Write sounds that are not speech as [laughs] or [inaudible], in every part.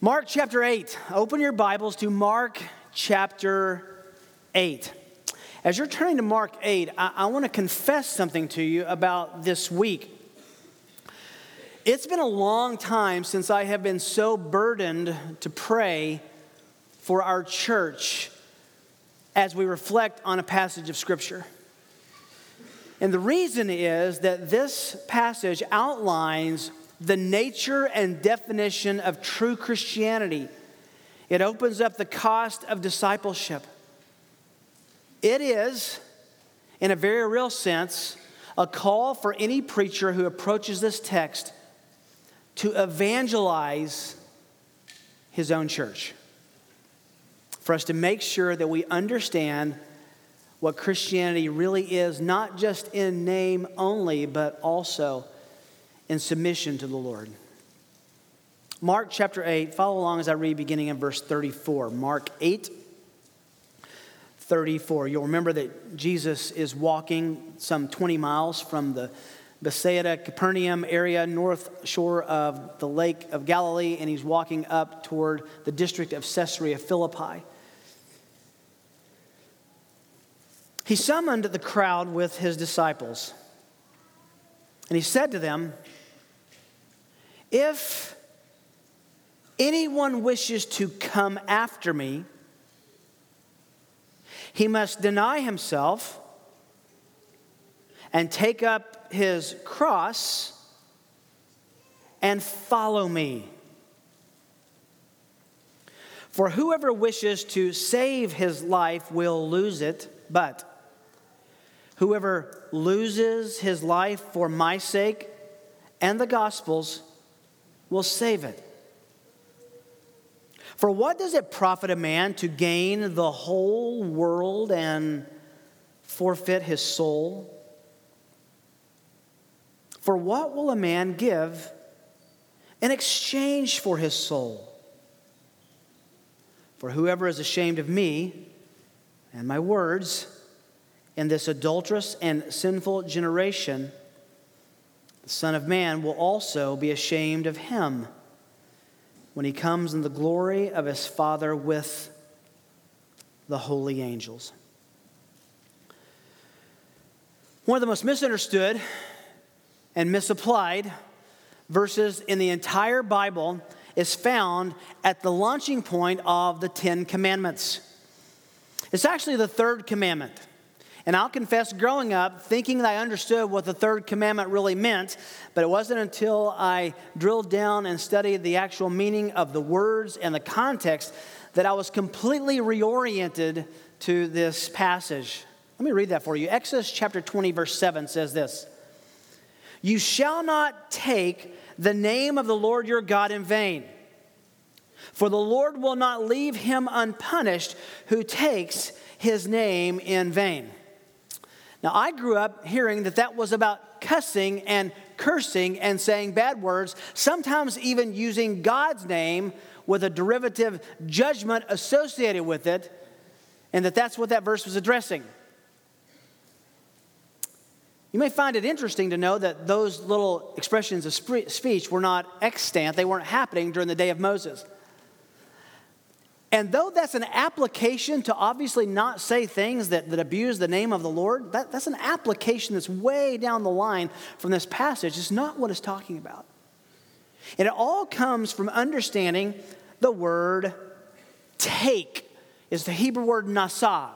Mark chapter 8. Open your Bibles to Mark chapter 8. As you're turning to Mark 8, I, I want to confess something to you about this week. It's been a long time since I have been so burdened to pray for our church as we reflect on a passage of Scripture. And the reason is that this passage outlines the nature and definition of true Christianity. It opens up the cost of discipleship. It is, in a very real sense, a call for any preacher who approaches this text to evangelize his own church. For us to make sure that we understand what Christianity really is, not just in name only, but also in submission to the Lord. Mark chapter 8, follow along as I read beginning in verse 34. Mark 8, 34. You'll remember that Jesus is walking some 20 miles from the Bethsaida, Capernaum area, north shore of the Lake of Galilee, and he's walking up toward the district of Caesarea Philippi. He summoned the crowd with his disciples, and he said to them, if anyone wishes to come after me, he must deny himself and take up his cross and follow me. For whoever wishes to save his life will lose it, but whoever loses his life for my sake and the gospel's will save it. For what does it profit a man to gain the whole world and forfeit his soul? For what will a man give in exchange for his soul? For whoever is ashamed of me and my words in this adulterous and sinful generation, the Son of Man will also be ashamed of him when he comes in the glory of his Father with the holy angels. One of the most misunderstood and misapplied verses in the entire Bible is found at the launching point of the Ten Commandments. It's actually the third commandment. And I'll confess, growing up, thinking that I understood what the third commandment really meant, but it wasn't until I drilled down and studied the actual meaning of the words and the context that I was completely reoriented to this passage. Let me read that for you. Exodus chapter 20, verse 7 says this You shall not take the name of the Lord your God in vain, for the Lord will not leave him unpunished who takes his name in vain. Now, I grew up hearing that that was about cussing and cursing and saying bad words, sometimes even using God's name with a derivative judgment associated with it, and that that's what that verse was addressing. You may find it interesting to know that those little expressions of speech were not extant, they weren't happening during the day of Moses. And though that's an application to obviously not say things that, that abuse the name of the Lord, that, that's an application that's way down the line from this passage. It's not what it's talking about. And it all comes from understanding the word take, is the Hebrew word nasa.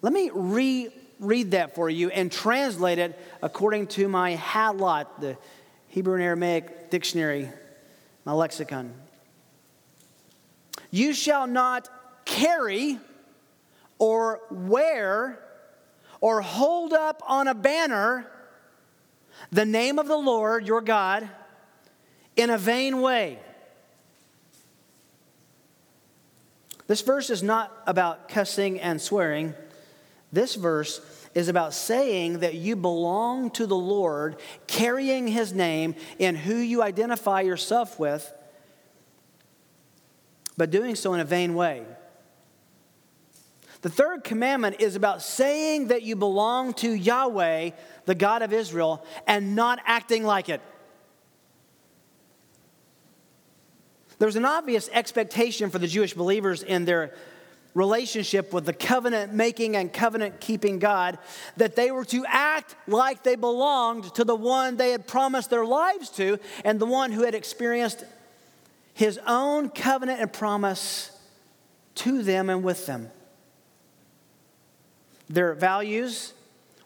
Let me reread that for you and translate it according to my HALOT, the Hebrew and Aramaic dictionary, my lexicon. You shall not carry or wear or hold up on a banner the name of the Lord your God in a vain way. This verse is not about cussing and swearing. This verse is about saying that you belong to the Lord, carrying his name in who you identify yourself with but doing so in a vain way. The third commandment is about saying that you belong to Yahweh, the God of Israel, and not acting like it. There's an obvious expectation for the Jewish believers in their relationship with the covenant making and covenant keeping God that they were to act like they belonged to the one they had promised their lives to and the one who had experienced his own covenant and promise to them and with them. Their values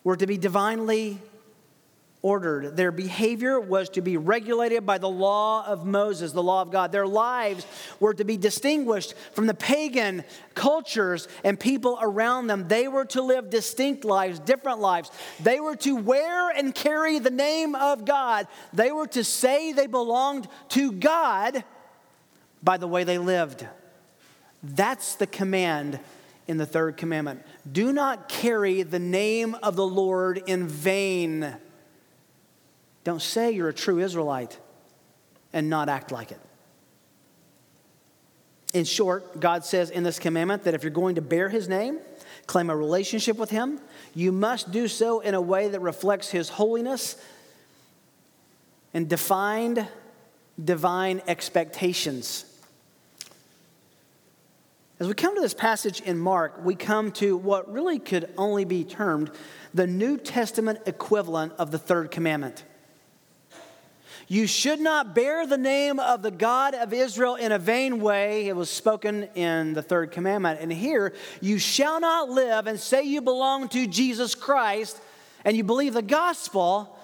were to be divinely ordered. Their behavior was to be regulated by the law of Moses, the law of God. Their lives were to be distinguished from the pagan cultures and people around them. They were to live distinct lives, different lives. They were to wear and carry the name of God. They were to say they belonged to God by the way they lived. That's the command in the third commandment. Do not carry the name of the Lord in vain. Don't say you're a true Israelite and not act like it. In short, God says in this commandment that if you're going to bear his name, claim a relationship with him, you must do so in a way that reflects his holiness and defined divine expectations. As we come to this passage in Mark, we come to what really could only be termed the New Testament equivalent of the third commandment. You should not bear the name of the God of Israel in a vain way. It was spoken in the third commandment. And here, you shall not live and say you belong to Jesus Christ and you believe the gospel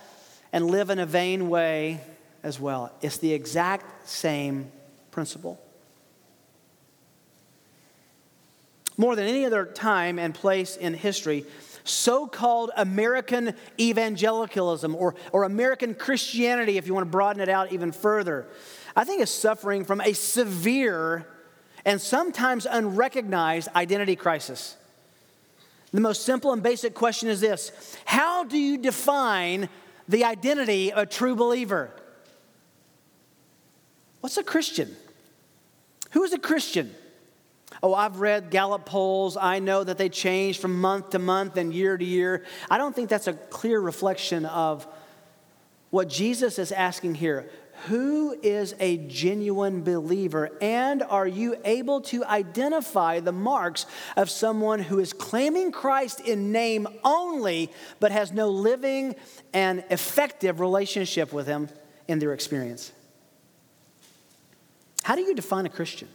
and live in a vain way as well. It's the exact same principle. More than any other time and place in history, so called American evangelicalism or, or American Christianity, if you want to broaden it out even further, I think is suffering from a severe and sometimes unrecognized identity crisis. The most simple and basic question is this How do you define the identity of a true believer? What's a Christian? Who is a Christian? Oh, I've read Gallup polls. I know that they change from month to month and year to year. I don't think that's a clear reflection of what Jesus is asking here. Who is a genuine believer? And are you able to identify the marks of someone who is claiming Christ in name only, but has no living and effective relationship with Him in their experience? How do you define a Christian?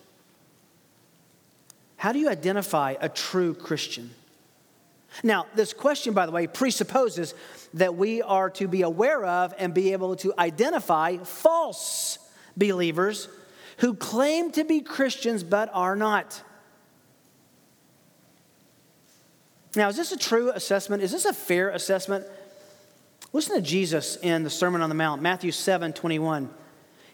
How do you identify a true Christian? Now, this question, by the way, presupposes that we are to be aware of and be able to identify false believers who claim to be Christians but are not. Now, is this a true assessment? Is this a fair assessment? Listen to Jesus in the Sermon on the Mount, Matthew 7 21.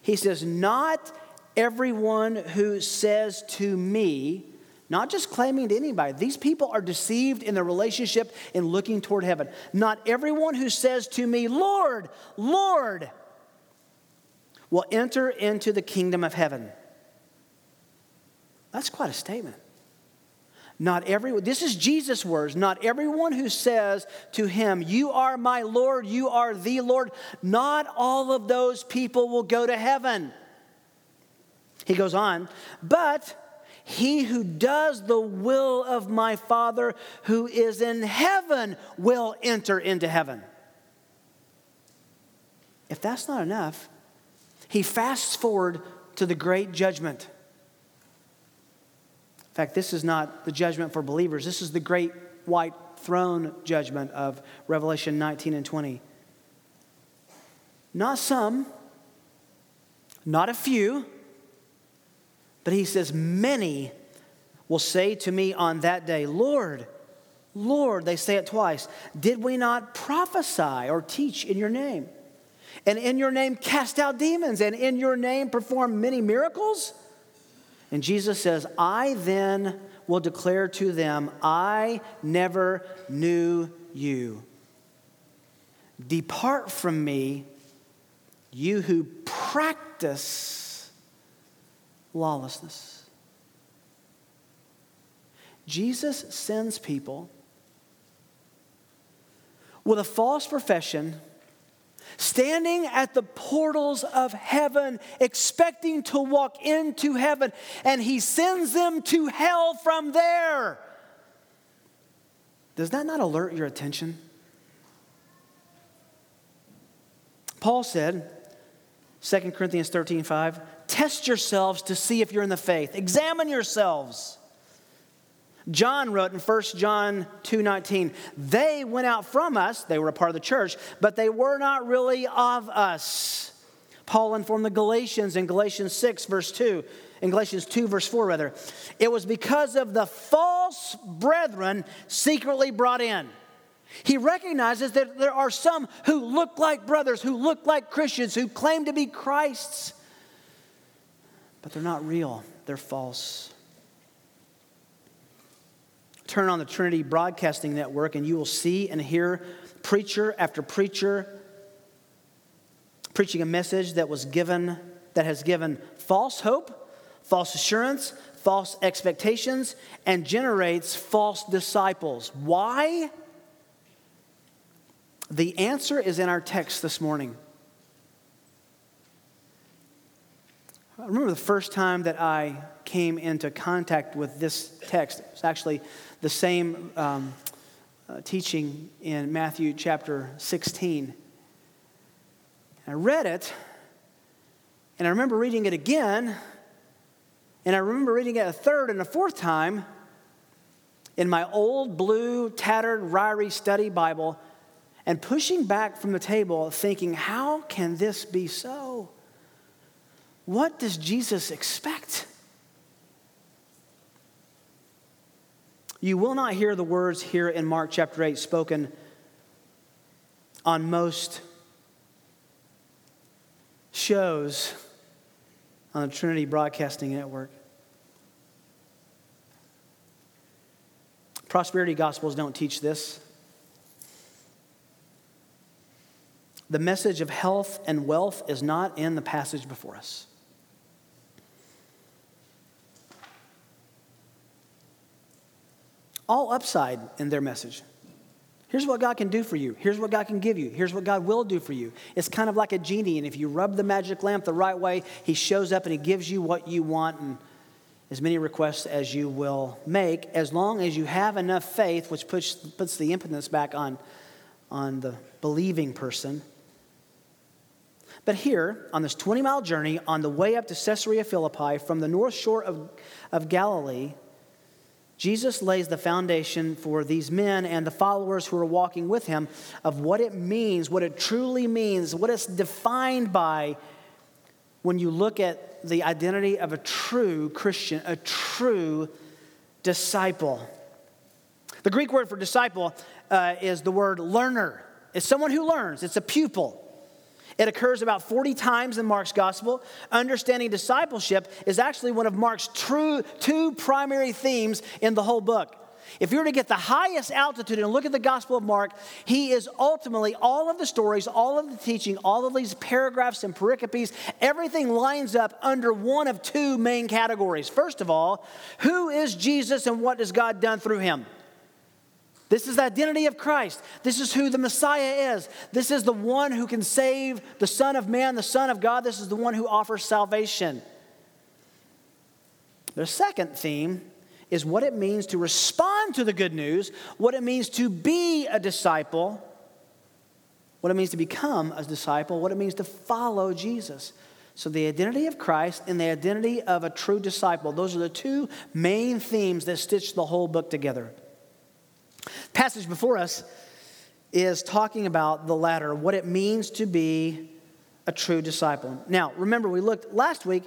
He says, Not everyone who says to me, not just claiming to anybody. These people are deceived in their relationship in looking toward heaven. Not everyone who says to me, Lord, Lord, will enter into the kingdom of heaven. That's quite a statement. Not everyone, this is Jesus' words. Not everyone who says to him, You are my Lord, you are the Lord, not all of those people will go to heaven. He goes on, but he who does the will of my Father who is in heaven will enter into heaven. If that's not enough, he fasts forward to the great judgment. In fact, this is not the judgment for believers, this is the great white throne judgment of Revelation 19 and 20. Not some, not a few, but he says, Many will say to me on that day, Lord, Lord, they say it twice, did we not prophesy or teach in your name? And in your name cast out demons, and in your name perform many miracles? And Jesus says, I then will declare to them, I never knew you. Depart from me, you who practice lawlessness. Jesus sends people with a false profession standing at the portals of heaven, expecting to walk into heaven, and he sends them to hell from there. Does that not alert your attention? Paul said, 2 Corinthians 13 5, test yourselves to see if you're in the faith. Examine yourselves. John wrote in 1 John 2:19, "They went out from us, they were a part of the church, but they were not really of us." Paul informed the Galatians in Galatians 6 verse 2, in Galatians 2 verse 4 rather, it was because of the false brethren secretly brought in. He recognizes that there are some who look like brothers, who look like Christians, who claim to be Christ's, but they're not real, they're false turn on the Trinity Broadcasting Network and you will see and hear preacher after preacher preaching a message that was given that has given false hope, false assurance, false expectations and generates false disciples. Why? The answer is in our text this morning. I remember the first time that I came into contact with this text. It was actually the same um, uh, teaching in Matthew chapter 16. I read it, and I remember reading it again, and I remember reading it a third and a fourth time in my old blue, tattered, Ryrie study Bible, and pushing back from the table, thinking, how can this be so? What does Jesus expect? You will not hear the words here in Mark chapter 8 spoken on most shows on the Trinity Broadcasting Network. Prosperity Gospels don't teach this. The message of health and wealth is not in the passage before us. All upside in their message. Here's what God can do for you. Here's what God can give you. Here's what God will do for you. It's kind of like a genie, and if you rub the magic lamp the right way, He shows up and He gives you what you want and as many requests as you will make, as long as you have enough faith, which puts, puts the impetus back on, on the believing person. But here, on this 20 mile journey, on the way up to Caesarea Philippi from the north shore of, of Galilee, Jesus lays the foundation for these men and the followers who are walking with him of what it means, what it truly means, what it's defined by when you look at the identity of a true Christian, a true disciple. The Greek word for disciple uh, is the word learner. It's someone who learns, it's a pupil. It occurs about 40 times in Mark's gospel. Understanding discipleship is actually one of Mark's true, two primary themes in the whole book. If you were to get the highest altitude and look at the Gospel of Mark, he is ultimately all of the stories, all of the teaching, all of these paragraphs and pericopes, everything lines up under one of two main categories. First of all, who is Jesus and what has God done through him? This is the identity of Christ. This is who the Messiah is. This is the one who can save the Son of Man, the Son of God. This is the one who offers salvation. The second theme is what it means to respond to the good news, what it means to be a disciple, what it means to become a disciple, what it means to follow Jesus. So, the identity of Christ and the identity of a true disciple, those are the two main themes that stitch the whole book together. Passage before us is talking about the latter, what it means to be a true disciple. Now, remember, we looked last week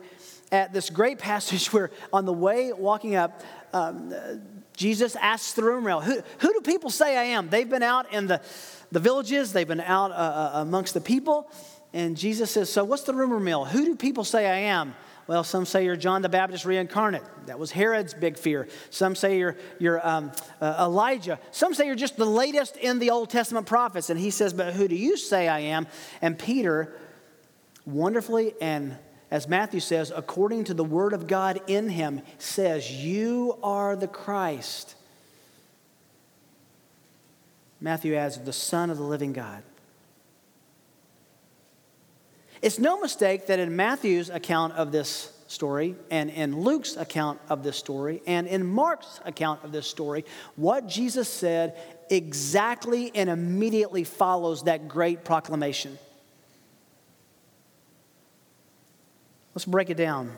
at this great [laughs] passage where on the way walking up, um, Jesus asks the room rail, who, who do people say I am? They've been out in the, the villages, they've been out uh, uh amongst the people. And Jesus says, So what's the rumor mill? Who do people say I am? Well, some say you're John the Baptist reincarnate. That was Herod's big fear. Some say you're, you're um, uh, Elijah. Some say you're just the latest in the Old Testament prophets. And he says, But who do you say I am? And Peter, wonderfully, and as Matthew says, according to the word of God in him, says, You are the Christ. Matthew adds, the Son of the living God. It's no mistake that in Matthew's account of this story, and in Luke's account of this story, and in Mark's account of this story, what Jesus said exactly and immediately follows that great proclamation. Let's break it down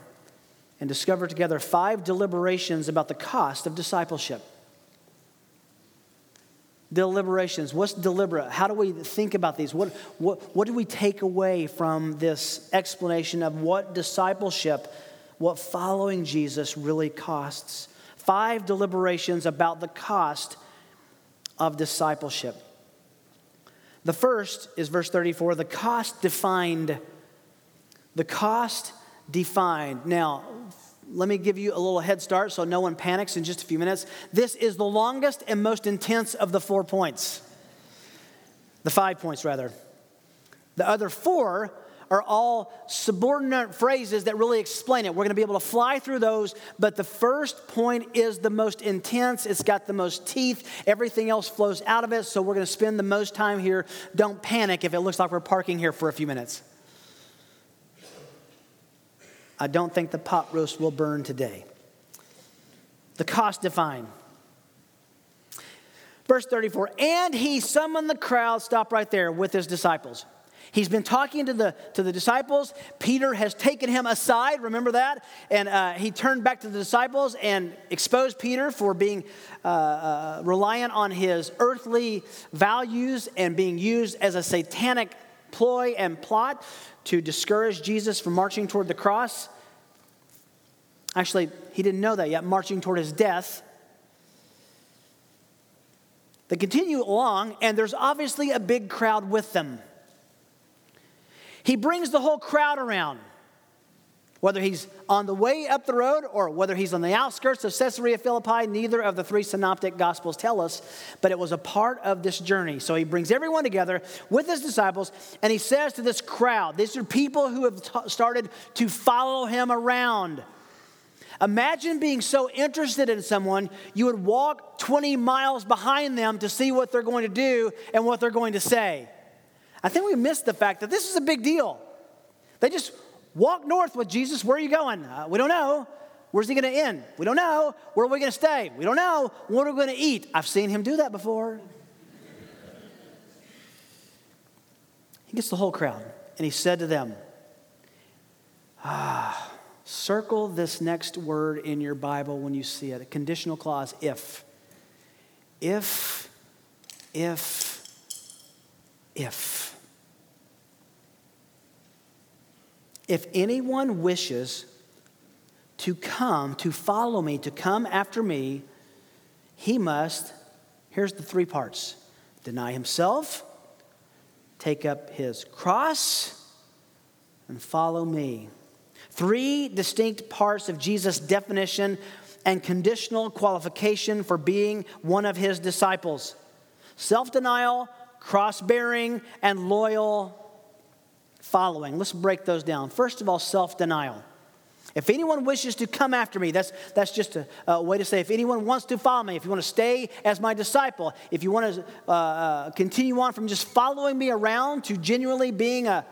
and discover together five deliberations about the cost of discipleship. Deliberations. What's deliberate? How do we think about these? What, what, what do we take away from this explanation of what discipleship, what following Jesus really costs? Five deliberations about the cost of discipleship. The first is verse 34 the cost defined. The cost defined. Now, let me give you a little head start so no one panics in just a few minutes. This is the longest and most intense of the four points. The five points, rather. The other four are all subordinate phrases that really explain it. We're going to be able to fly through those, but the first point is the most intense. It's got the most teeth. Everything else flows out of it, so we're going to spend the most time here. Don't panic if it looks like we're parking here for a few minutes. I don't think the pot roast will burn today. The cost defined. Verse 34 And he summoned the crowd, stop right there, with his disciples. He's been talking to the, to the disciples. Peter has taken him aside, remember that? And uh, he turned back to the disciples and exposed Peter for being uh, uh, reliant on his earthly values and being used as a satanic ploy and plot to discourage Jesus from marching toward the cross. Actually, he didn't know that yet, marching toward his death. They continue along, and there's obviously a big crowd with them. He brings the whole crowd around, whether he's on the way up the road or whether he's on the outskirts of Caesarea Philippi. Neither of the three synoptic gospels tell us, but it was a part of this journey. So he brings everyone together with his disciples, and he says to this crowd, These are people who have t- started to follow him around. Imagine being so interested in someone, you would walk 20 miles behind them to see what they're going to do and what they're going to say. I think we missed the fact that this is a big deal. They just walk north with Jesus. Where are you going? Uh, we don't know. Where's he going to end? We don't know. Where are we going to stay? We don't know. What are we going to eat? I've seen him do that before. He gets the whole crowd, and he said to them, Ah, circle this next word in your Bible when you see it a conditional clause if. If, if, if. If anyone wishes to come, to follow me, to come after me, he must, here's the three parts deny himself, take up his cross, and follow me. Three distinct parts of Jesus' definition and conditional qualification for being one of his disciples self denial, cross bearing, and loyal following. Let's break those down. First of all, self denial. If anyone wishes to come after me, that's, that's just a, a, way to say if anyone wants to follow me, if you want to stay as my disciple, if you want to uh, uh, continue on from just following me around to genuinely being a,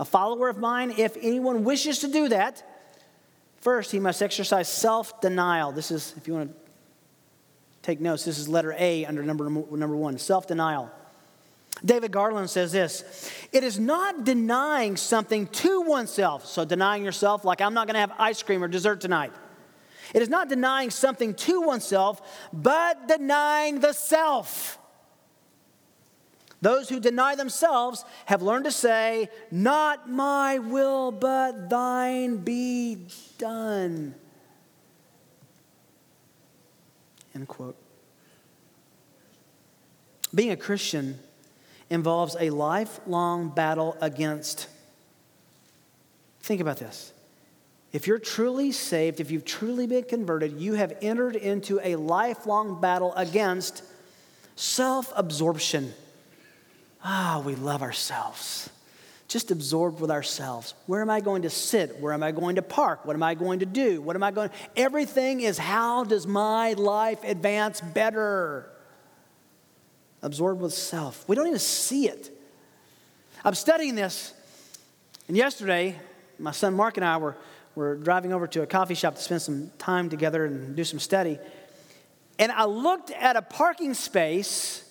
a follower of mine, if anyone wishes to do that, first he must exercise self denial. This is, if you want to take notes, this is letter A under number, number one self denial. David Garland says this It is not denying something to oneself. So, denying yourself, like I'm not going to have ice cream or dessert tonight. It is not denying something to oneself, but denying the self. Those who deny themselves have learned to say, Not my will, but thine be done. End quote. Being a Christian involves a lifelong battle against. Think about this. If you're truly saved, if you've truly been converted, you have entered into a lifelong battle against self absorption. Ah, we love ourselves. Just absorbed with ourselves. Where am I going to sit? Where am I going to park? What am I going to do? What am I going Everything is how does my life advance better? Absorbed with self. We don't even see it. I'm studying this And yesterday, my son Mark and I were, were driving over to a coffee shop to spend some time together and do some study. And I looked at a parking space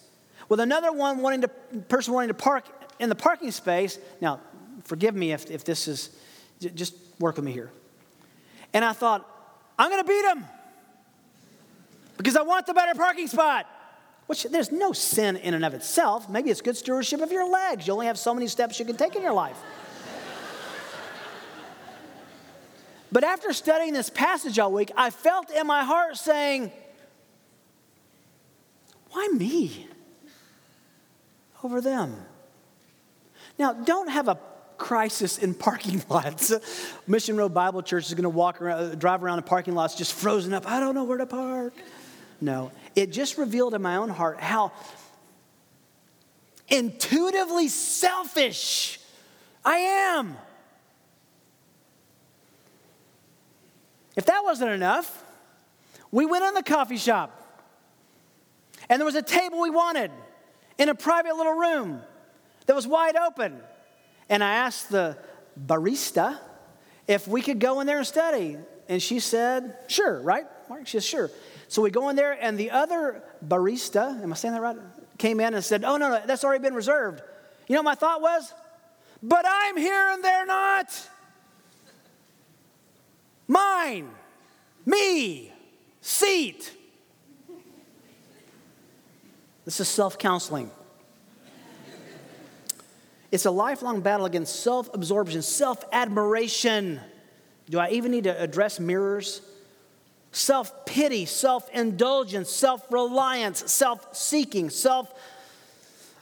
with another one wanting to, person wanting to park in the parking space. Now, forgive me if, if this is, just work with me here. And I thought, I'm going to beat him because I want the better parking spot. Which there's no sin in and of itself. Maybe it's good stewardship of your legs. You only have so many steps you can take in your life. but after studying this passage all week, I felt in my heart saying, why me over them? Now, don't have a crisis in parking [laughs] lots. Mission Road Bible Church is going to walk around, drive around in parking lots just frozen up. I don't know where to park. No, it just revealed in my own heart how intuitively selfish I am. If that wasn't enough, we went in the coffee shop and there was a table we wanted in a private little room that was wide open. And I asked the barista if we could go in there and study. And she said, sure, right? Mark, she said, sure. So we go in there, and the other barista, am I saying that right? Came in and said, oh, no, no, that's already been reserved. You know my thought was? But I'm here and they're not. Mine, me, seat. This is self counseling. It's a lifelong battle against self absorption, self admiration. Do I even need to address mirrors? Self pity, self indulgence, self reliance, self seeking, self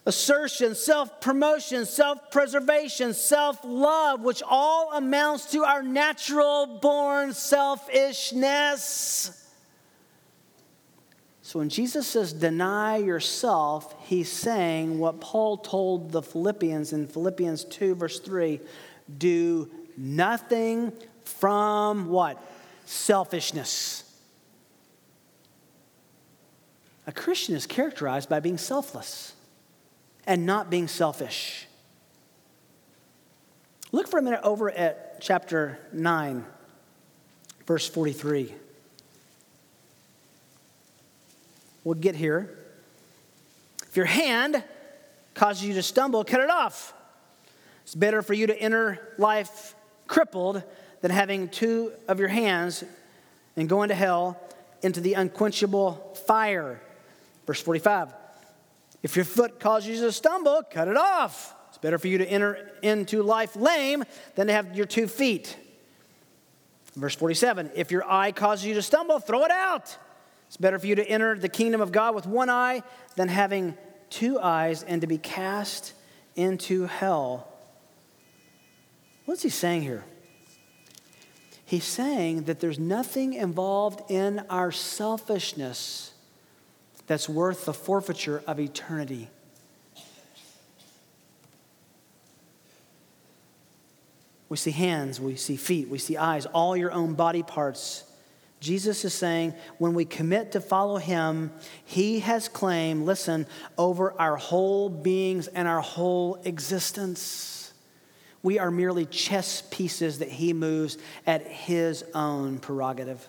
assertion, self promotion, self preservation, self love, which all amounts to our natural born selfishness. So when Jesus says deny yourself, he's saying what Paul told the Philippians in Philippians 2, verse 3 do nothing from what? Selfishness. A Christian is characterized by being selfless and not being selfish. Look for a minute over at chapter 9, verse 43. We'll get here. If your hand causes you to stumble, cut it off. It's better for you to enter life crippled than having two of your hands and going to hell into the unquenchable fire. Verse 45. If your foot causes you to stumble, cut it off. It's better for you to enter into life lame than to have your two feet. Verse 47. If your eye causes you to stumble, throw it out. It's better for you to enter the kingdom of God with one eye than having two eyes and to be cast into hell. What's he saying here? He's saying that there's nothing involved in our selfishness that's worth the forfeiture of eternity. We see hands, we see feet, we see eyes, all your own body parts Jesus is saying when we commit to follow him, he has claim, listen, over our whole beings and our whole existence. We are merely chess pieces that he moves at his own prerogative.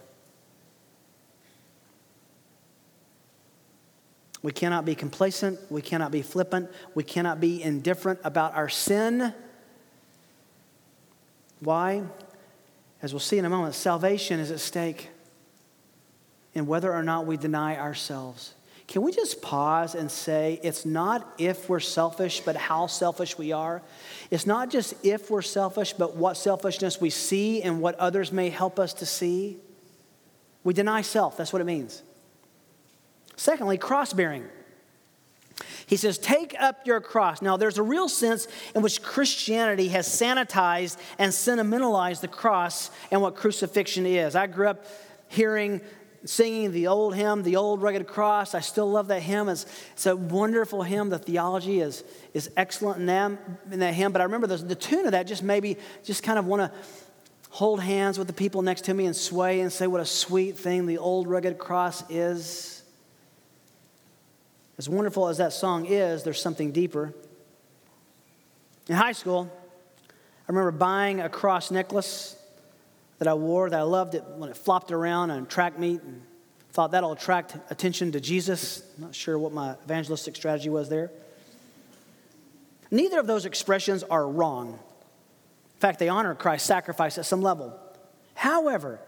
We cannot be complacent. We cannot be flippant. We cannot be indifferent about our sin. Why? As we'll see in a moment, salvation is at stake in whether or not we deny ourselves. Can we just pause and say it's not if we're selfish, but how selfish we are? It's not just if we're selfish, but what selfishness we see and what others may help us to see. We deny self, that's what it means. Secondly, cross bearing. He says, Take up your cross. Now, there's a real sense in which Christianity has sanitized and sentimentalized the cross and what crucifixion is. I grew up hearing singing the old hymn, The Old Rugged Cross. I still love that hymn. It's, it's a wonderful hymn. The theology is, is excellent in that, in that hymn. But I remember the, the tune of that just maybe just kind of want to hold hands with the people next to me and sway and say what a sweet thing the old rugged cross is. As wonderful as that song is, there's something deeper. In high school, I remember buying a cross necklace that I wore that I loved it when it flopped around on track meet and thought that'll attract attention to Jesus. I'm not sure what my evangelistic strategy was there. Neither of those expressions are wrong. In fact, they honor Christ's sacrifice at some level. However,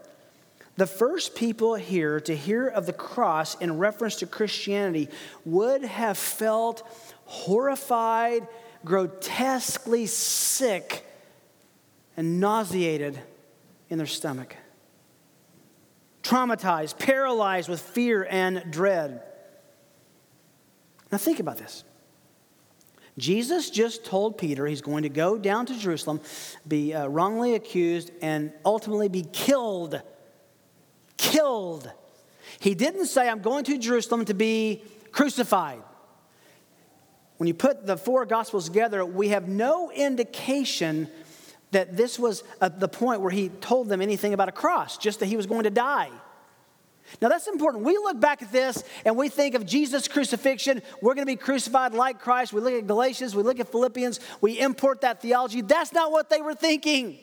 the first people here to hear of the cross in reference to Christianity would have felt horrified, grotesquely sick, and nauseated in their stomach. Traumatized, paralyzed with fear and dread. Now, think about this. Jesus just told Peter he's going to go down to Jerusalem, be uh, wrongly accused, and ultimately be killed. Killed. He didn't say, I'm going to Jerusalem to be crucified. When you put the four gospels together, we have no indication that this was the point where he told them anything about a cross, just that he was going to die. Now that's important. We look back at this and we think of Jesus' crucifixion. We're going to be crucified like Christ. We look at Galatians, we look at Philippians, we import that theology. That's not what they were thinking.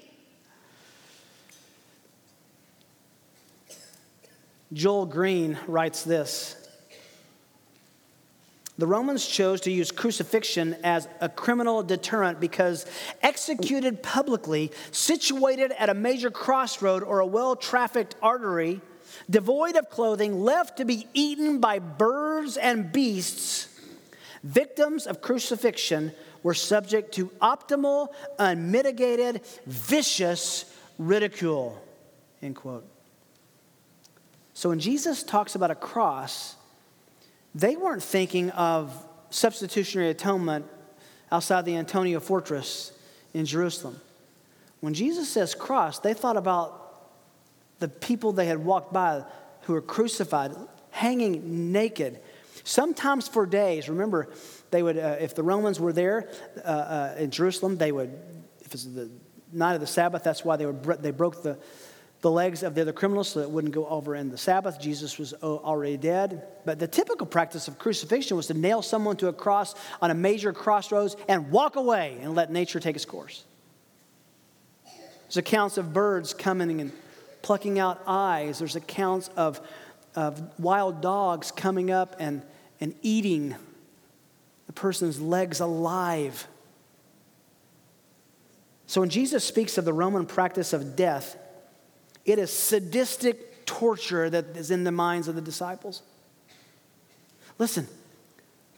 Joel Green writes this the Romans chose to use crucifixion as a criminal deterrent because executed publicly, situated at a major crossroad or a well trafficked artery, devoid of clothing, left to be eaten by birds and beasts, victims of crucifixion were subject to optimal, unmitigated, vicious ridicule. End quote. So when Jesus talks about a cross, they weren't thinking of substitutionary atonement outside the Antonia fortress in Jerusalem. When Jesus says cross, they thought about the people they had walked by who were crucified, hanging naked, sometimes for days. Remember, they would, uh, if the Romans were there uh, uh, in Jerusalem, they would, if it's the night of the Sabbath, that's why they, would, they broke the, the legs of the other criminals so it wouldn't go over in the Sabbath. Jesus was uh, already dead. But the typical practice of crucifixion was to nail someone to a cross on a major crossroads and walk away and let nature take its course. There's accounts of birds coming and plucking out eyes. There's accounts of, of wild dogs coming up and, and eating the person's legs alive. So when Jesus speaks of the Roman practice of death, it is sadistic torture that is in the minds of the disciples. Listen,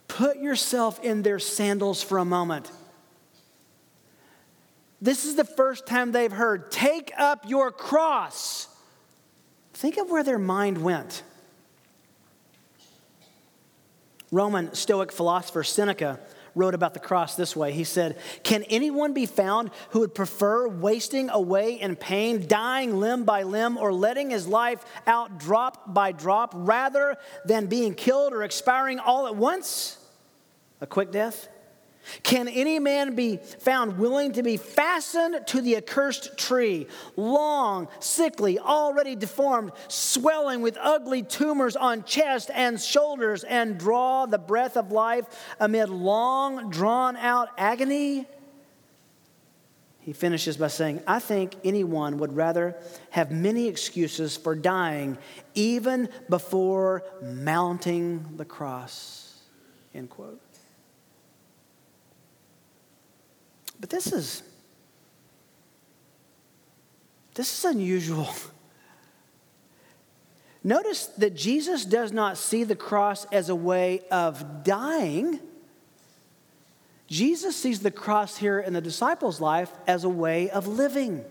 put yourself in their sandals for a moment. This is the first time they've heard, take up your cross. Think of where their mind went. Roman Stoic philosopher Seneca wrote about the cross this way. He said, Can anyone be found who would prefer wasting away in pain, dying limb by limb, or letting his life out drop by drop rather than being killed or expiring all at once? A quick death? Can any man be found willing to be fastened to the accursed tree, long, sickly, already deformed, swelling with ugly tumors on chest and shoulders, and draw the breath of life amid long, drawn out agony? He finishes by saying, I think anyone would rather have many excuses for dying even before mounting the cross. End quote. But this is this is unusual. [laughs] Notice that Jesus does not see the cross as a way of dying. Jesus sees the cross here in the disciples' life as a way of living.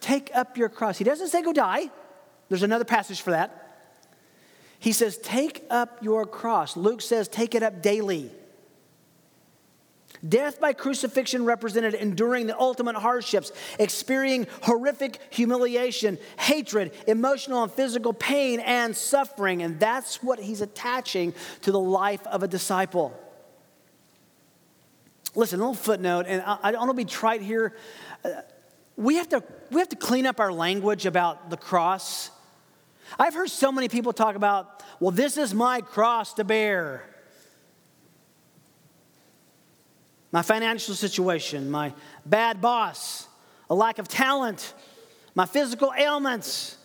Take up your cross. He doesn't say go die. There's another passage for that. He says, Take up your cross. Luke says, Take it up daily. Death by crucifixion represented enduring the ultimate hardships, experiencing horrific humiliation, hatred, emotional and physical pain, and suffering. And that's what he's attaching to the life of a disciple. Listen, a little footnote, and I, don't want to be trite here. Uh, we have, to, we have to clean up our language about the cross. I've heard so many people talk about, well, this is my cross to bear. My financial situation, my bad boss, a lack of talent, my physical ailments,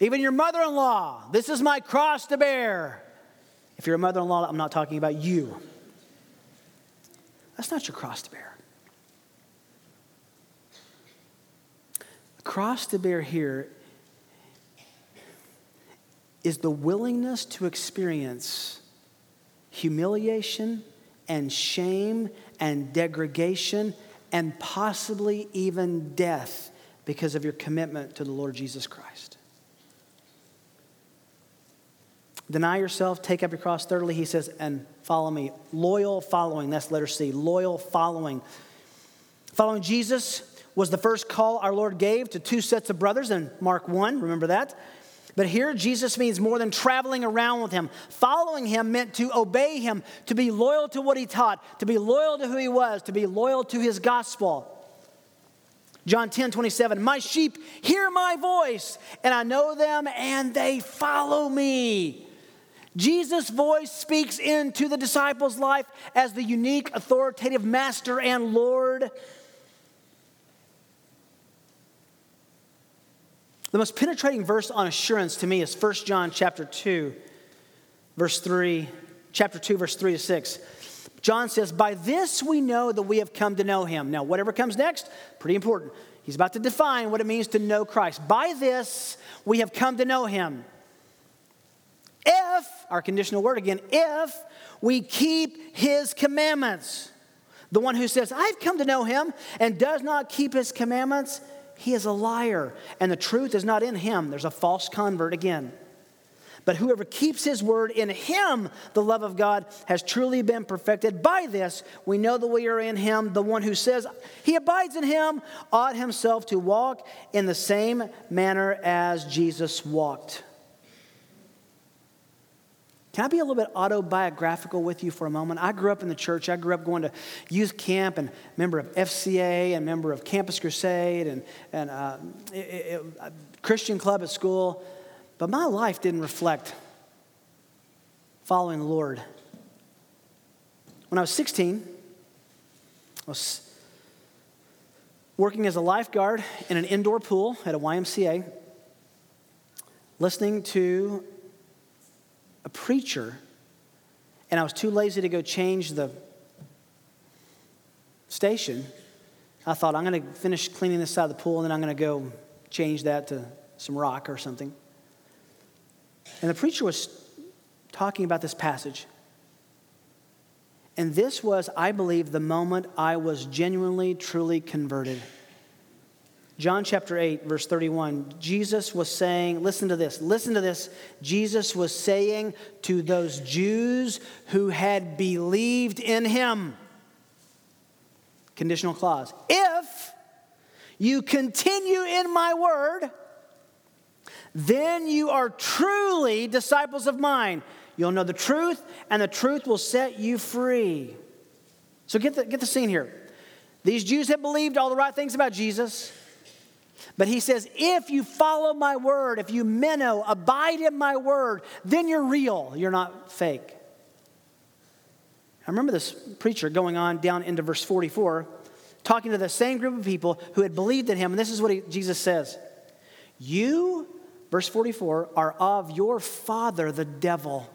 even your mother in law. This is my cross to bear. If you're a mother in law, I'm not talking about you. That's not your cross to bear. The cross to bear here is the willingness to experience humiliation and shame and degradation and possibly even death because of your commitment to the Lord Jesus Christ. Deny yourself, take up your cross. Thirdly, he says, and follow me. Loyal following, that's letter C. Loyal following. Following Jesus was the first call our Lord gave to two sets of brothers in Mark 1. Remember that? But here, Jesus means more than traveling around with him. Following him meant to obey him, to be loyal to what he taught, to be loyal to who he was, to be loyal to his gospel. John 10 27, my sheep hear my voice, and I know them, and they follow me. Jesus' voice speaks into the disciples' life as the unique, authoritative master and Lord. The most penetrating verse on assurance to me is 1 John chapter 2, verse 3, chapter 2, verse 3 to 6. John says, By this we know that we have come to know him. Now, whatever comes next, pretty important. He's about to define what it means to know Christ. By this we have come to know him. If, our conditional word again, if we keep his commandments. The one who says, I've come to know him and does not keep his commandments, he is a liar, and the truth is not in him. There's a false convert again. But whoever keeps his word in him, the love of God has truly been perfected. By this, we know that we are in him. The one who says he abides in him ought himself to walk in the same manner as Jesus walked. Can I be a little bit autobiographical with you for a moment? I grew up in the church. I grew up going to youth camp and member of FCA and member of Campus Crusade and, and uh, it, it, Christian club at school. But my life didn't reflect following the Lord. When I was 16, I was working as a lifeguard in an indoor pool at a YMCA, listening to a preacher, and I was too lazy to go change the station. I thought, I'm going to finish cleaning this side of the pool, and then I'm going to go change that to some rock or something. And the preacher was talking about this passage. And this was, I believe, the moment I was genuinely, truly converted. John chapter 8, verse 31, Jesus was saying, listen to this, listen to this. Jesus was saying to those Jews who had believed in him, conditional clause, if you continue in my word, then you are truly disciples of mine. You'll know the truth, and the truth will set you free. So get the, get the scene here. These Jews had believed all the right things about Jesus. But he says, if you follow my word, if you meno, abide in my word, then you're real. You're not fake. I remember this preacher going on down into verse 44, talking to the same group of people who had believed in him. And this is what he, Jesus says You, verse 44, are of your father, the devil.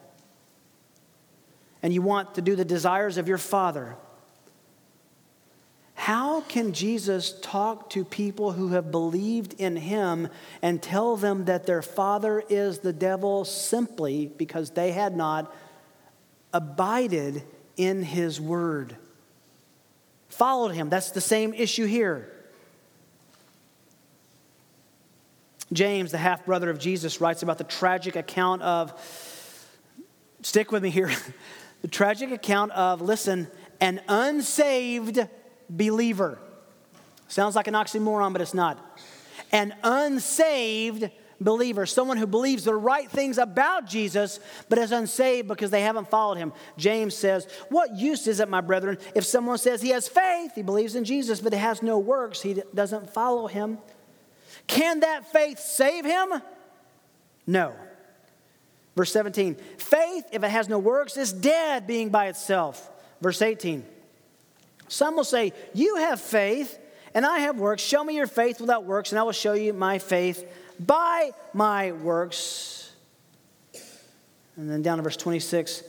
And you want to do the desires of your father. How can Jesus talk to people who have believed in him and tell them that their father is the devil simply because they had not abided in his word? Followed him. That's the same issue here. James, the half brother of Jesus, writes about the tragic account of, stick with me here, [laughs] the tragic account of, listen, an unsaved believer. Sounds like an oxymoron, but it's not. An unsaved believer, someone who believes the right things about Jesus, but is unsaved because they haven't followed him. James says, What use is it, my brethren, if someone says he has faith, he believes in Jesus, but he has no works, he doesn't follow him? Can that faith save him? No. Verse 17, faith, if it has no works, is dead being by itself. Verse 18, Some will say, You have faith, and I have works. Show me your faith without works, and I will show you my faith by my works. And then down to verse 26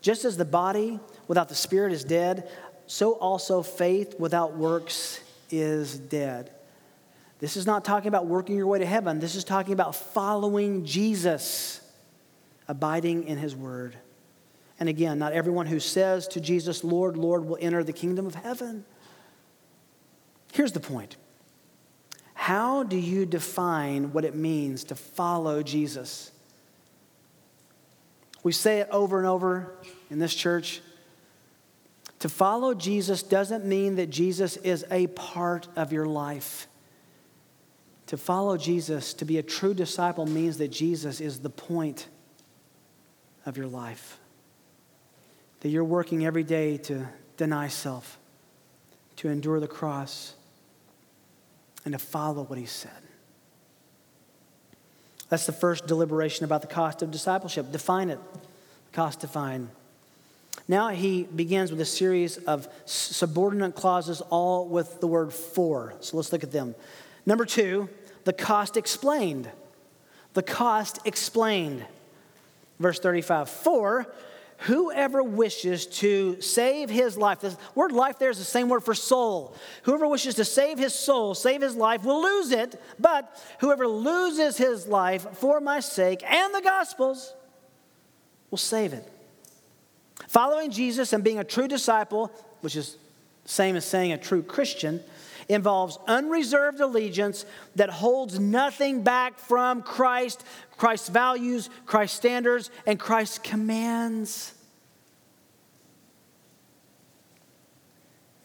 just as the body without the spirit is dead, so also faith without works is dead. This is not talking about working your way to heaven. This is talking about following Jesus, abiding in his word. And again, not everyone who says to Jesus, Lord, Lord, will enter the kingdom of heaven. Here's the point How do you define what it means to follow Jesus? We say it over and over in this church. To follow Jesus doesn't mean that Jesus is a part of your life. To follow Jesus, to be a true disciple, means that Jesus is the point of your life. That you're working every day to deny self, to endure the cross, and to follow what he said. That's the first deliberation about the cost of discipleship. Define it. Cost define. Now he begins with a series of subordinate clauses, all with the word for. So let's look at them. Number two, the cost explained. The cost explained. Verse 35 For whoever wishes to save his life, the word life there is the same word for soul. Whoever wishes to save his soul, save his life, will lose it. But whoever loses his life for my sake and the gospel's will save it. Following Jesus and being a true disciple, which is the same as saying a true Christian, involves unreserved allegiance that holds nothing back from Christ, Christ's values, Christ's standards, and Christ's commands.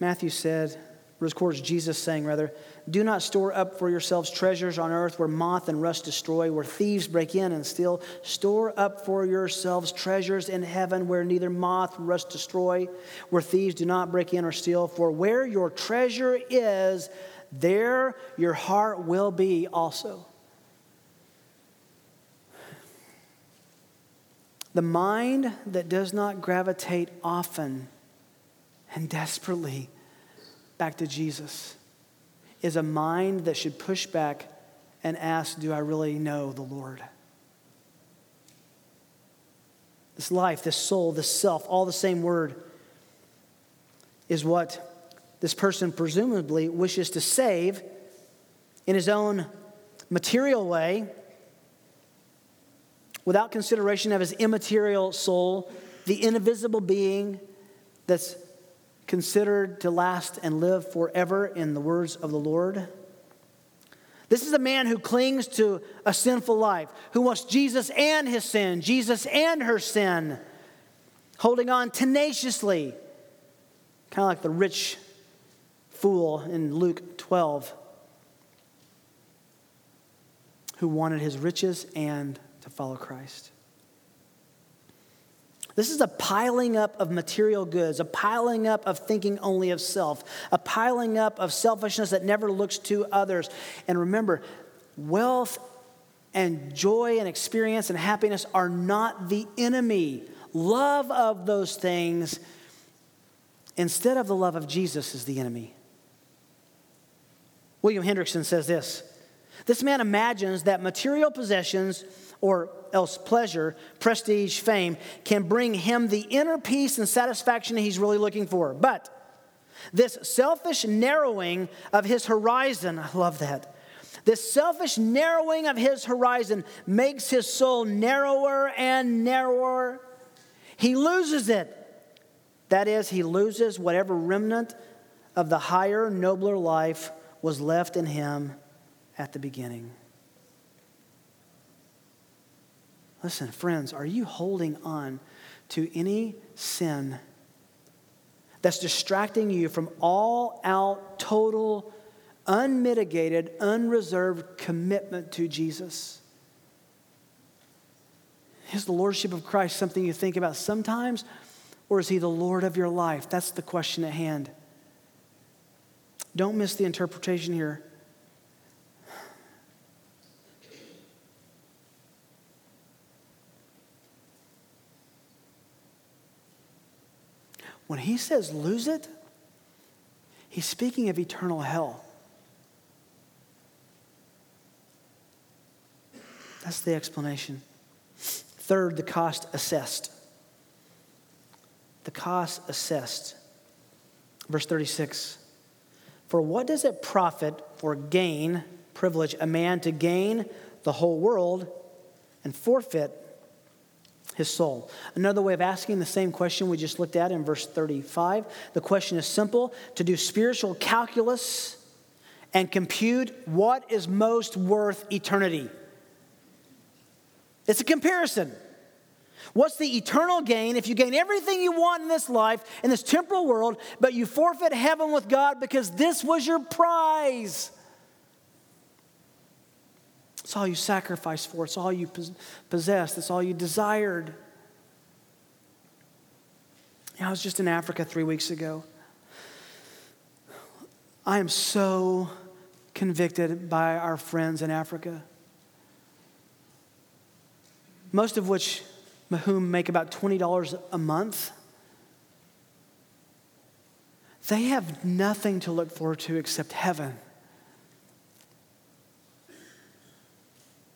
Matthew said, records Jesus saying, rather, do not store up for yourselves treasures on earth where moth and rust destroy, where thieves break in and steal. Store up for yourselves treasures in heaven where neither moth nor rust destroy, where thieves do not break in or steal. For where your treasure is, there your heart will be also. The mind that does not gravitate often and desperately back to Jesus is a mind that should push back and ask, Do I really know the Lord? This life, this soul, this self, all the same word, is what this person presumably wishes to save in his own material way without consideration of his immaterial soul, the invisible being that's considered to last and live forever in the words of the Lord. This is a man who clings to a sinful life, who wants Jesus and his sin, Jesus and her sin, holding on tenaciously, kind of like the rich fool in Luke 12, who wanted his riches and to follow Christ. This is a piling up of material goods, a piling up of thinking only of self, a piling up of selfishness that never looks to others. And remember, wealth and joy and experience and happiness are not the enemy. Love of those things instead of the love of Jesus is the enemy. William Hendriksen says this This man imagines that material possessions or else pleasure, prestige, fame can bring him the inner peace and satisfaction he's really looking for. But this selfish narrowing of his horizon, I love that. This selfish narrowing of his horizon makes his soul narrower and narrower. He loses it. That is, he loses whatever remnant of the higher, nobler life was left in him at the beginning. Listen, friends, are you holding on to any sin that's distracting you from all out, total, unmitigated, unreserved commitment to Jesus? Is the Lordship of Christ something you think about sometimes, or is He the Lord of your life? That's the question at hand. Don't miss the interpretation here. When he says lose it, He's speaking of eternal hell. That's the explanation. Third, the cost assessed. The cost assessed. Verse 36 For what does it profit for gain, privilege, a man to gain the whole world and forfeit his soul. Another way of asking the same question we just looked at in verse 35 the question is simple to do spiritual calculus and compute what is most worth eternity. It's a comparison. What's the eternal gain if you gain everything you want in this life, in this temporal world, but you forfeit heaven with God because this was your prize? It's all you sacrificed for, it's all you possessed, it's all you desired. I was just in Africa three weeks ago. I am so convicted by our friends in Africa, most of which whom make about $20 a month. They have nothing to look forward to except heaven.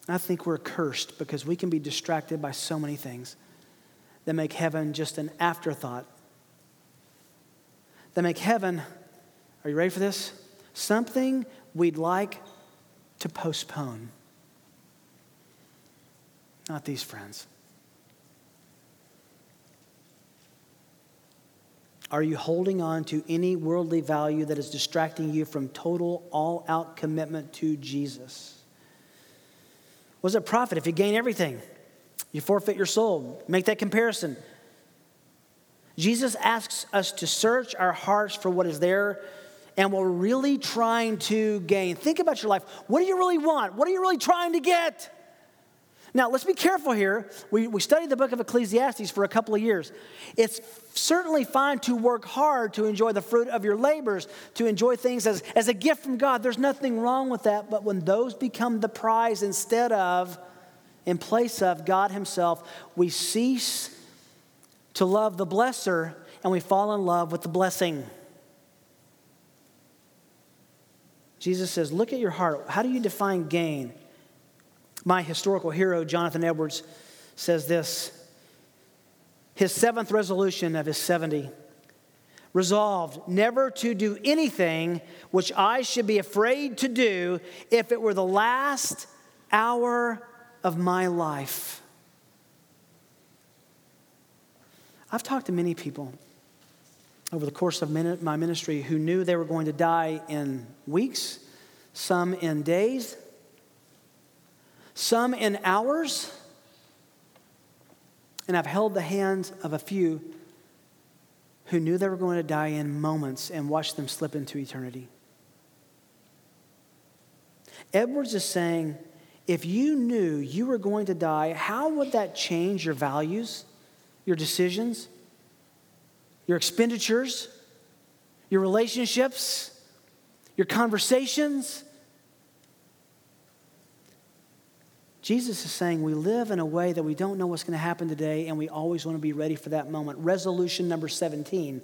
I think we're cursed because we can be distracted by so many things that make heaven just an afterthought. That make heaven, are you ready for this? Something we'd like to postpone. Not these friends. Are you holding on to any worldly value that is distracting you from total, all out commitment to Jesus? Does it profit if you gain everything? You forfeit your soul. Make that comparison. Jesus asks us to search our hearts for what is there and what we're really trying to gain. Think about your life. What do you really want? What are you really trying to get? Now, let's be careful here. We, we studied the book of Ecclesiastes for a couple of years. It's certainly fine to work hard to enjoy the fruit of your labors, to enjoy things as, as a gift from God. There's nothing wrong with that. But when those become the prize instead of, in place of God Himself, we cease to love the blesser and we fall in love with the blessing. Jesus says, Look at your heart. How do you define gain? My historical hero, Jonathan Edwards, says this his seventh resolution of his 70 resolved never to do anything which I should be afraid to do if it were the last hour of my life. I've talked to many people over the course of my ministry who knew they were going to die in weeks, some in days, some in hours. And I've held the hands of a few who knew they were going to die in moments and watched them slip into eternity. Edwards is saying, if you knew you were going to die, how would that change your values, your decisions, your expenditures, your relationships, your conversations? Jesus is saying we live in a way that we don't know what's going to happen today, and we always want to be ready for that moment. Resolution number 17.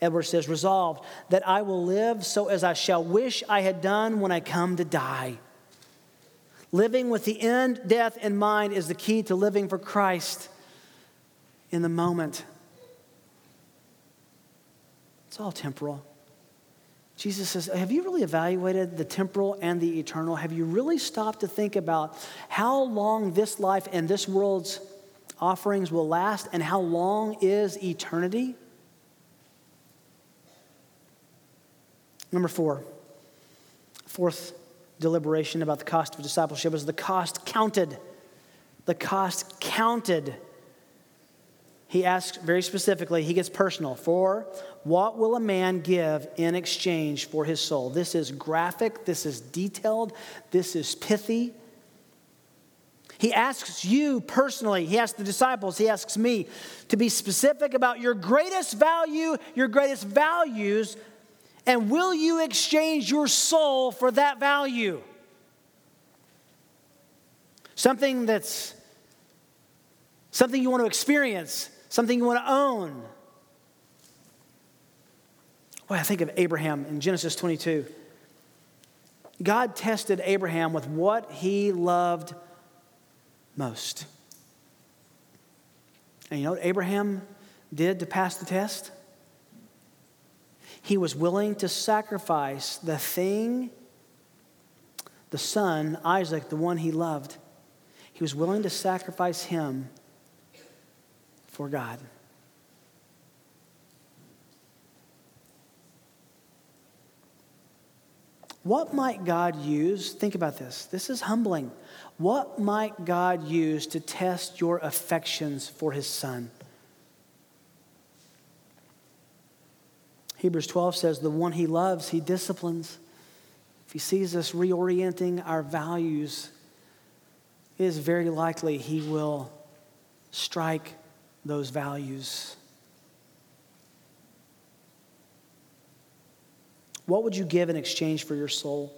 Edward says, Resolved that I will live so as I shall wish I had done when I come to die. Living with the end, death in mind is the key to living for Christ in the moment. It's all temporal. Jesus says, Have you really evaluated the temporal and the eternal? Have you really stopped to think about how long this life and this world's offerings will last and how long is eternity? Number four, fourth deliberation about the cost of discipleship is the cost counted. The cost counted. He asks very specifically, he gets personal. For what will a man give in exchange for his soul? This is graphic, this is detailed, this is pithy. He asks you personally, he asks the disciples, he asks me to be specific about your greatest value, your greatest values, and will you exchange your soul for that value? Something that's something you want to experience, something you want to own, Well, I think of Abraham in Genesis 22. God tested Abraham with what he loved most. And you know what Abraham did to pass the test? He was willing to sacrifice the thing, the son, Isaac, the one he loved. He was willing to sacrifice him for God. What might God use? Think about this. This is humbling. What might God use to test your affections for his son? Hebrews 12 says, The one he loves, he disciplines. If he sees us reorienting our values, it is very likely he will strike those values. What would you give in exchange for your soul?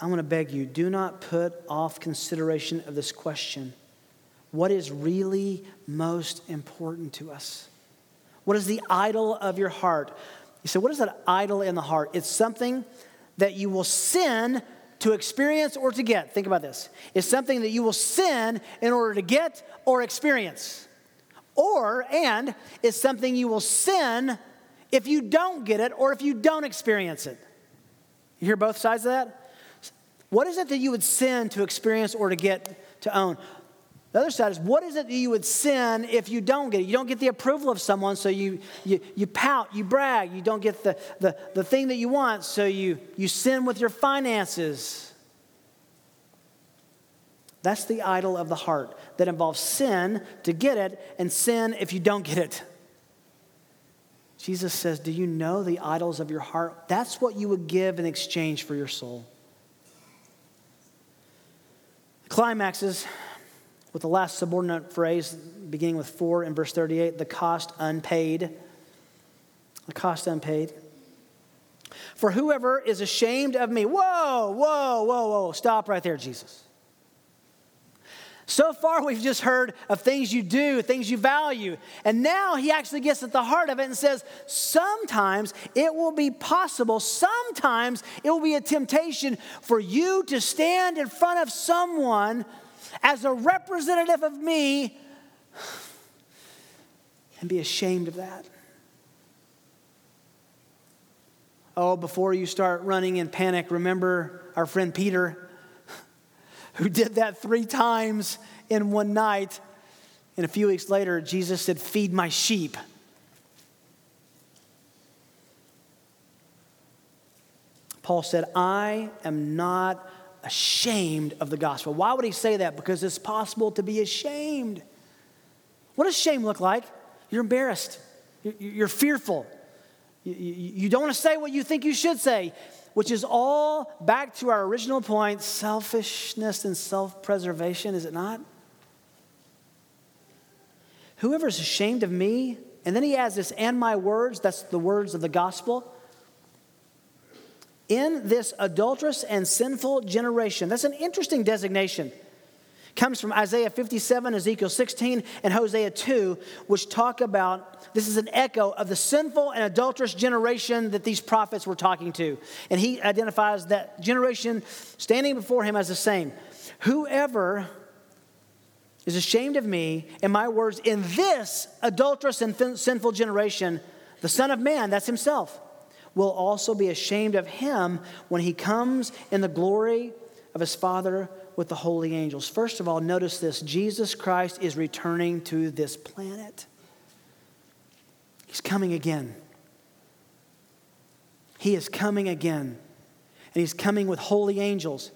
I'm going to beg you do not put off consideration of this question. What is really most important to us? What is the idol of your heart? You say, what is that idol in the heart? It's something that you will sin to experience or to get. Think about this. is something that you will sin in order to get or experience. Or, and, is something you will sin if you don't get it or if you don't experience it. You hear both sides of that? What is it that you would sin to experience or to get to own? The other side is what is it that you would sin if you don't get it? You don't get the approval of someone, so you, you, you pout, you brag, you don't get the, the, the thing that you want, so you, you sin with your finances. That's the idol of the heart that involves sin to get it and sin if you don't get it. Jesus says, Do you know the idols of your heart? That's what you would give in exchange for your soul. Climaxes with the last subordinate phrase beginning with for in verse 38 the cost unpaid. The cost unpaid. For whoever is ashamed of me, whoa, whoa, whoa, whoa, stop right there, Jesus. So far, we've just heard of things you do, things you value. And now he actually gets at the heart of it and says, sometimes it will be possible, sometimes it will be a temptation for you to stand in front of someone as a representative of me and be ashamed of that. Oh, before you start running in panic, remember our friend Peter who did that three times in one night. And a few weeks later, Jesus said, Feed my sheep. Paul said, I am not ashamed of the gospel. Why would he say that? Because it's possible to be ashamed. What does shame look like? You're embarrassed, you're fearful, you don't want to say what you think you should say which is all back to our original point selfishness and self preservation, is it not? Whoever's ashamed of me, and then he adds this, and my words, that's the words of the gospel. In this adulterous and sinful generation, that's an interesting designation comes from Isaiah 57, Ezekiel 16, and Hosea 2, which talk about this is an echo of the sinful and adulterous generation that these prophets were talking to. And he identifies that generation standing before him as the same. Whoever is ashamed of me and my words in this adulterous and sinful generation, the Son of Man, that's himself, will also be ashamed of him when he comes in the glory of his Father with the holy angels. First of all, notice this Jesus Christ is returning to this planet. He's coming again. He is coming again. And he's coming with holy angels.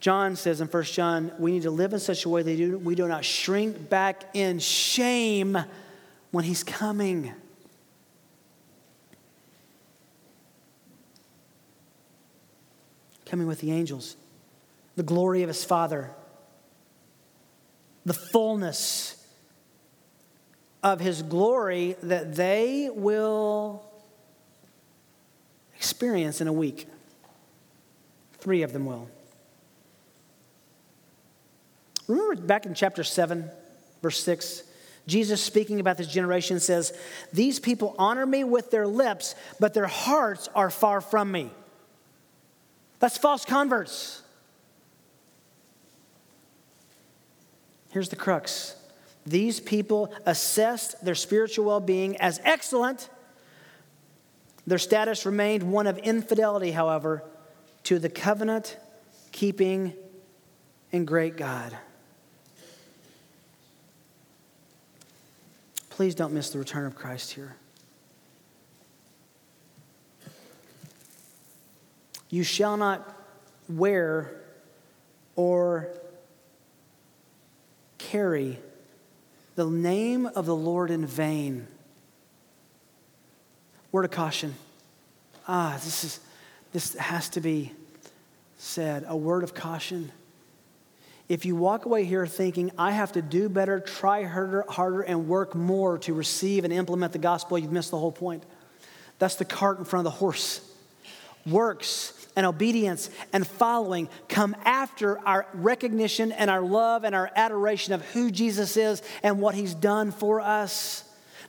John says in 1 John, we need to live in such a way that we do not shrink back in shame when he's coming. Coming with the angels, the glory of his Father, the fullness of his glory that they will experience in a week. Three of them will. Remember back in chapter 7, verse 6, Jesus, speaking about this generation, says, These people honor me with their lips, but their hearts are far from me. That's false converts. Here's the crux these people assessed their spiritual well being as excellent. Their status remained one of infidelity, however, to the covenant keeping and great God. Please don't miss the return of Christ here. You shall not wear or carry the name of the Lord in vain. Word of caution. Ah, this is this has to be said. A word of caution. If you walk away here thinking, I have to do better, try harder, harder, and work more to receive and implement the gospel, you've missed the whole point. That's the cart in front of the horse. Works and obedience and following come after our recognition and our love and our adoration of who Jesus is and what he's done for us.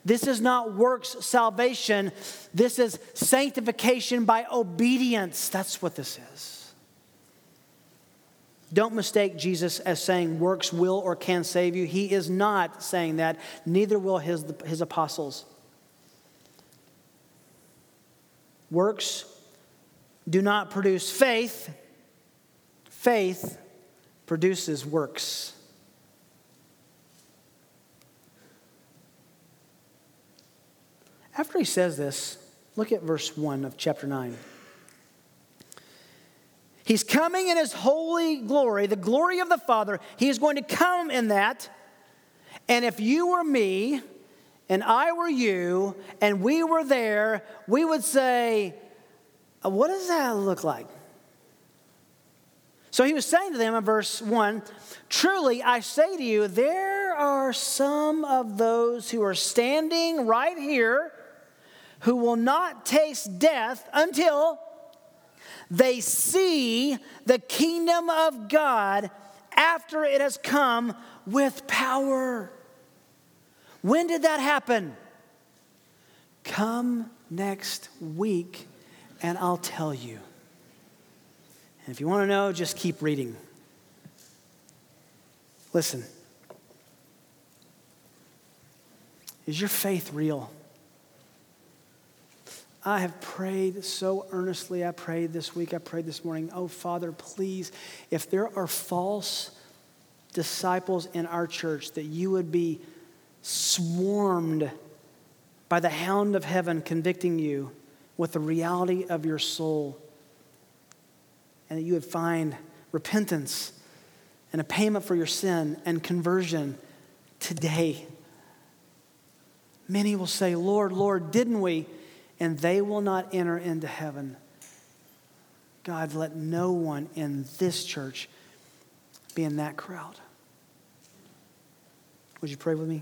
This is not works salvation, this is sanctification by obedience. That's what this is. Don't mistake Jesus as saying works will or can save you. He is not saying that, neither will his, his apostles. Works do not produce faith, faith produces works. After he says this, look at verse 1 of chapter 9. He's coming in his holy glory, the glory of the Father. He is going to come in that. And if you were me and I were you and we were there, we would say, Uh, what does that look like? So he was saying to them in verse 1 Truly, I say to you, there are some of those who are standing right here who will not taste death until they see the kingdom of God after it has come with power. When did that happen? Come next week and I'll tell you. And if you want to know, just keep reading. Listen. Is your faith real? I have prayed so earnestly. I prayed this week. I prayed this morning. Oh, Father, please, if there are false disciples in our church, that you would be swarmed by the hound of heaven convicting you with the reality of your soul, and that you would find repentance and a payment for your sin and conversion today. Many will say, Lord, Lord, didn't we? And they will not enter into heaven. God, let no one in this church be in that crowd. Would you pray with me?